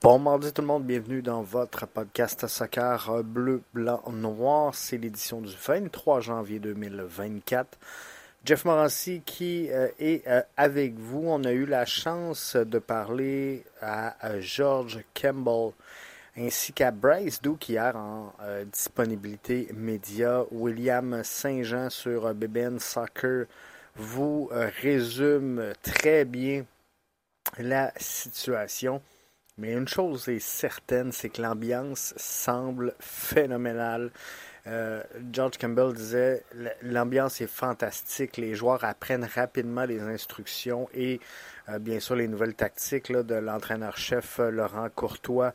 Bon mardi tout le monde, bienvenue dans votre podcast soccer bleu, blanc, noir. C'est l'édition du 23 janvier 2024. Jeff Morancy qui euh, est euh, avec vous. On a eu la chance de parler à, George Campbell ainsi qu'à Bryce Duke hier en euh, disponibilité média. William Saint-Jean sur BBN Soccer vous résume très bien la situation. Mais une chose est certaine, c'est que l'ambiance semble phénoménale. Euh, George Campbell disait l'ambiance est fantastique, les joueurs apprennent rapidement les instructions et euh, bien sûr les nouvelles tactiques de l'entraîneur-chef euh, Laurent Courtois.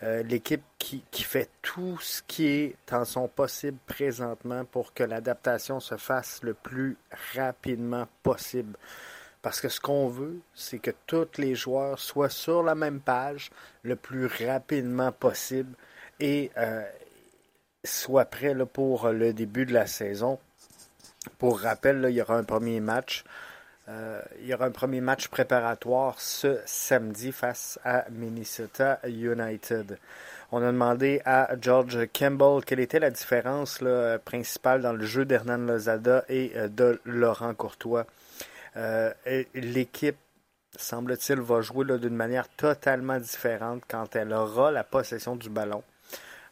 L'équipe qui, qui, fait tout ce qui est en son possible présentement pour que l'adaptation se fasse le plus rapidement possible. Parce que ce qu'on veut, c'est que tous les joueurs soient sur la même page le plus rapidement possible et euh, soient prêts pour le début de la saison. Pour rappel, il y aura un premier match. Euh, il y aura un premier match préparatoire ce samedi face à Minnesota United. On a demandé à George Campbell quelle était la différence principale dans le jeu d'Hernan Lozada et euh, de Laurent Courtois. Euh, l'équipe, semble-t-il, va jouer d'une manière totalement différente quand elle aura la possession du ballon.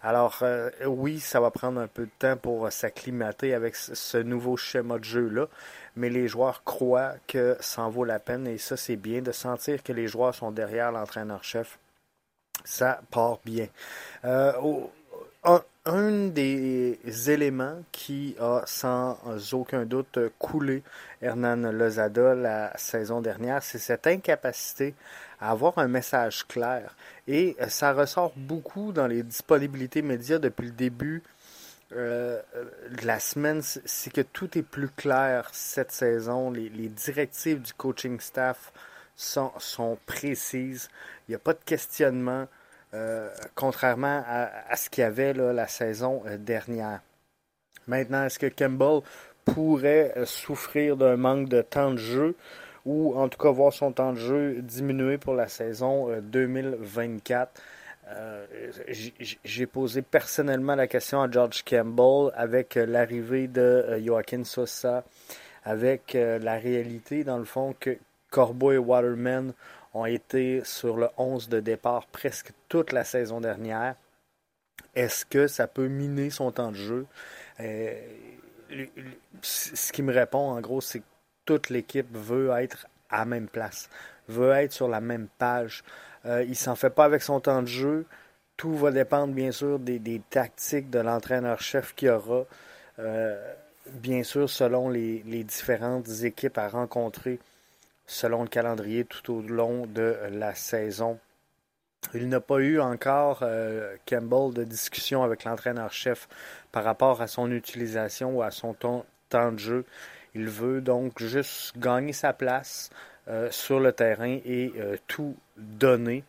Alors euh, oui, ça va prendre un peu de temps pour s'acclimater avec ce nouveau schéma de jeu-là, mais les joueurs croient que ça en vaut la peine et ça c'est bien de sentir que les joueurs sont derrière l'entraîneur-chef. Ça part bien. Euh, un des éléments qui a sans aucun doute coulé Hernan Lozada la saison dernière, c'est cette incapacité à avoir un message clair. Et ça ressort beaucoup dans les disponibilités médias depuis le début euh, de la semaine, c'est que tout est plus clair cette saison. Les, directives du coaching staff sont, sont précises. Il n'y a pas de questionnement. Euh, contrairement à, ce qu'il y avait la saison euh, dernière. Maintenant, est-ce que Campbell pourrait euh, souffrir d'un manque de temps de jeu ou en tout cas voir son temps de jeu diminuer pour la saison 2024? J'ai posé personnellement la question à George Campbell avec l'arrivée de Joaquin Sosa, avec la réalité, dans le fond, que Corbo et Waterman ont été sur le 11 de départ presque toute la saison dernière. Est-ce que ça peut miner son temps de jeu? Euh, ce qui me répond, en gros, c'est que toute l'équipe veut être à la même place, veut être sur la même page. Euh, il s'en fait pas avec son temps de jeu. Tout va dépendre, bien sûr, des, tactiques de l'entraîneur-chef qu'il aura. Euh, bien sûr, selon les, différentes équipes à rencontrer selon le calendrier tout au long de la saison. Il n'a pas eu encore, euh, Campbell, de discussion avec l'entraîneur-chef par rapport à son utilisation ou à son temps, de jeu. Il veut donc juste gagner sa place euh, sur le terrain et euh, tout donner.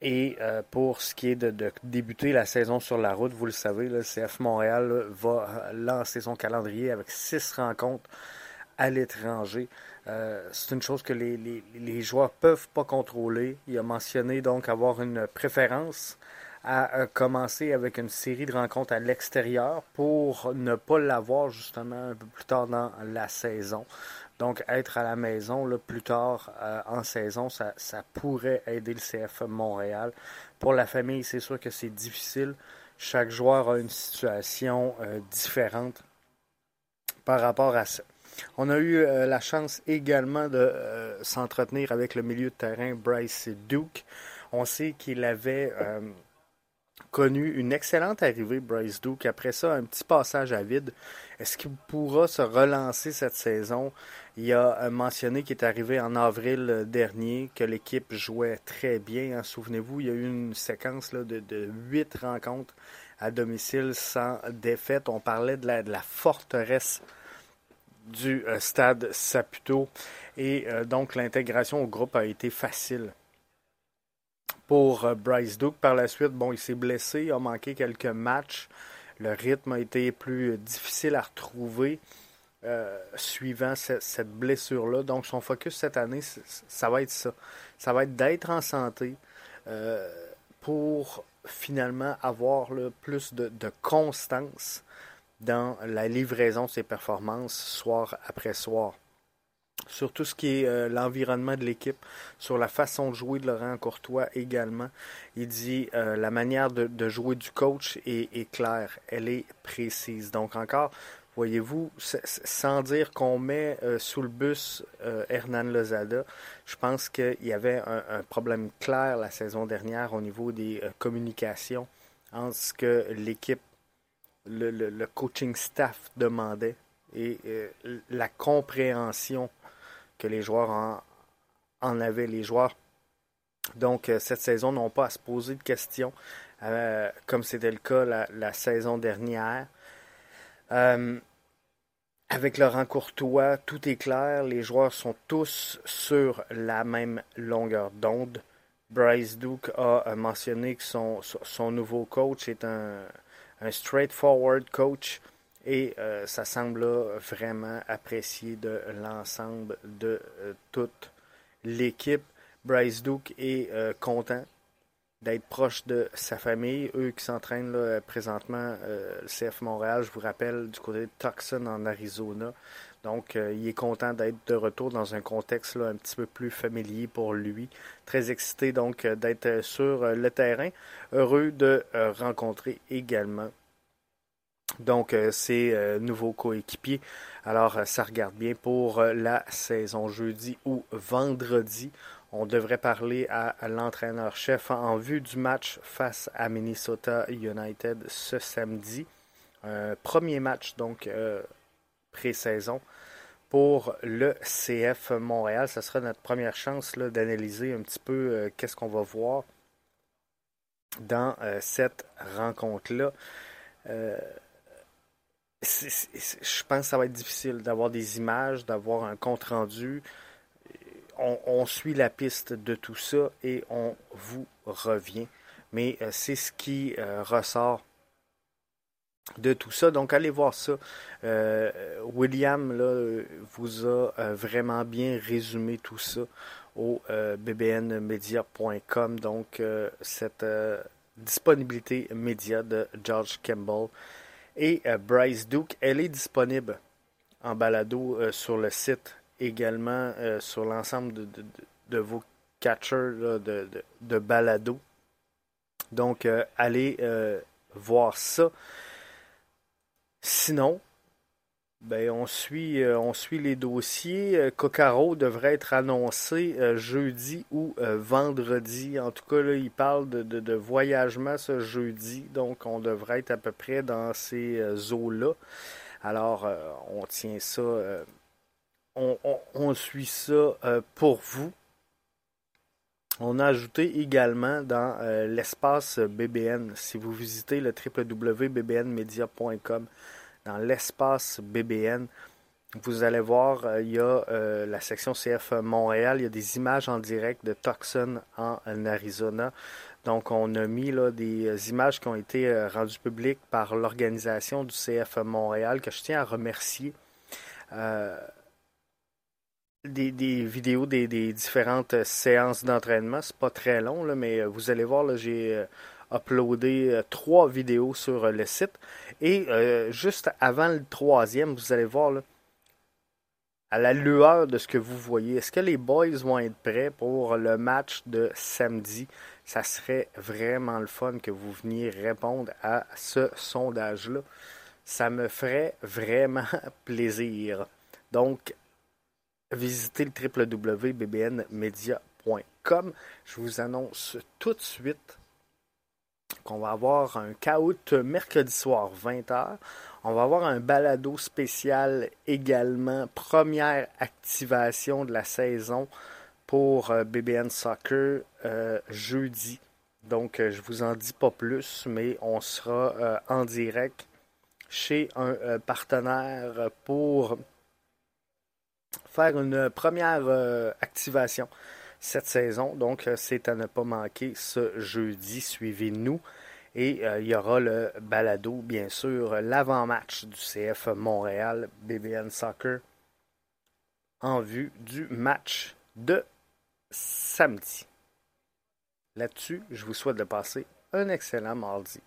Et pour ce qui est de, de, débuter la saison sur la route, vous le savez, le CF Montréal va lancer son calendrier avec six rencontres à l'étranger. Euh, c'est une chose que les, joueurs peuvent pas contrôler. Il a mentionné donc avoir une préférence à commencer avec une série de rencontres à l'extérieur pour ne pas l'avoir justement un peu plus tard dans la saison. Donc être à la maison là, plus tard euh, en saison, ça, ça pourrait aider le CF Montréal. Pour la famille, c'est sûr que c'est difficile. Chaque joueur a une situation euh, différente par rapport à ça. On a eu euh, la chance également de euh, s'entretenir avec le milieu de terrain Bryce Duke. On sait qu'il avait euh, connu une excellente arrivée, Bryce Duke. Après ça, un petit passage à vide. Est-ce qu'il pourra se relancer cette saison? Il a mentionné qu'il est arrivé en avril dernier, que l'équipe jouait très bien. Hein. Souvenez-vous, il y a eu une séquence de, huit rencontres à domicile sans défaite. On parlait de la forteresse du euh, stade Saputo. Et euh, donc l'intégration au groupe a été facile. Pour euh, Bryce Duke, par la suite, bon, il s'est blessé, il a manqué quelques matchs. Le rythme a été plus difficile à retrouver. suivant cette, blessure-là. Donc, son focus cette année, ça va être ça. Ça va être d'être en santé pour finalement avoir le plus de, constance dans la livraison de ses performances soir après soir. Sur tout ce qui est euh, l'environnement de l'équipe, sur la façon de jouer de Laurent Courtois également. Il dit euh, la manière de, jouer du coach est, claire, elle est précise. Donc encore, voyez-vous, sans dire qu'on met euh, sous le bus Hernan Lozada, je pense qu'il y avait un, problème clair la saison dernière au niveau des communications entre ce que l'équipe le, coaching staff demandait et euh, la compréhension que les joueurs en, avaient. Les joueurs, donc, euh, cette saison, n'ont pas à se poser de questions, euh, comme c'était le cas la, saison dernière. avec Laurent Courtois, tout est clair. Les joueurs sont tous sur la même longueur d'onde. Bryce Duke a mentionné que son, son nouveau coach est un, un straightforward coach et euh, ça semble vraiment apprécié de l'ensemble de euh, toute l'équipe. Bryce Duke est euh, content d'être proche de sa famille. Eux qui s'entraînent présentement, le CF Montréal, je vous rappelle, du côté de Tucson en Arizona. Donc, il est content d'être de retour dans un contexte un petit peu plus familier pour lui. Très excité donc d'être sur le terrain. Heureux de rencontrer également donc, euh, euh, nouveaux coéquipiers. Alors, euh, ça regarde bien pour la saison jeudi ou vendredi. On devrait parler à, l'entraîneur-chef en vue du match face à Minnesota United ce samedi. premier match, donc, pré-saison pour le CF Montréal. Ce sera notre première chance d'analyser un petit peu qu'est-ce qu'on va voir dans cette rencontre-là je pense que ça va être difficile d'avoir des images, d'avoir un compte rendu. On, suit la piste de tout ça et on vous revient. Mais euh, c'est ce qui euh, ressort de tout ça. Donc allez voir ça. Euh, William vous a vraiment bien résumé tout ça au bbnmedia.com. Donc cette disponibilité média de George Campbell et euh, Bryce Duke, elle est disponible en balado euh, sur le site, également euh, sur l'ensemble de, vos catchers de, de, balado. Donc, allez voir ça. Sinon, ben, on suit, euh, on suit les dossiers. Euh, Cocaro devrait être annoncé euh, jeudi ou vendredi. En tout cas, il parle de, de, voyagement ce jeudi. Donc, on devrait être à peu près dans ces eaux-là. Alors, on tient ça. On, on, suit ça pour vous. On a ajouté également dans l'espace BBN, si vous visitez le www.bbnmedia.com, dans l'espace BBN. Vous allez voir, euh, il y a euh, la section CF Montréal, il y a des images en direct de Tucson en, Arizona. Donc, on a mis là, des euh, images qui ont été rendues publiques par l'organisation du CF Montréal, que je tiens à remercier. Des, vidéos des, différentes séances d'entraînement. C'est pas très long, là, mais vous allez voir, j'ai uploadé trois vidéos sur le site. Et euh, juste avant le troisième, vous allez voir, à la lueur de ce que vous voyez, est-ce que les boys vont être prêts pour le match de samedi? Ça serait vraiment le fun que vous veniez répondre à ce sondage-là. Ça me ferait vraiment plaisir. Donc, visitez le www.bbnmedia.com. Je vous annonce tout de suite qu'on va avoir un caout mercredi soir 20h. On va avoir un balado spécial également, première activation de la saison pour euh, BBN Soccer euh, jeudi. Donc euh, je vous en dis pas plus, mais on sera en direct chez un partenaire pour faire une première activation cette saison. Donc, euh, c'est à ne pas manquer ce jeudi. Suivez-nous. Et euh, il y aura le balado, bien sûr, l'avant-match du CF Montréal, BBN Soccer, en vue du match de samedi. Là-dessus, je vous souhaite de passer un excellent mardi.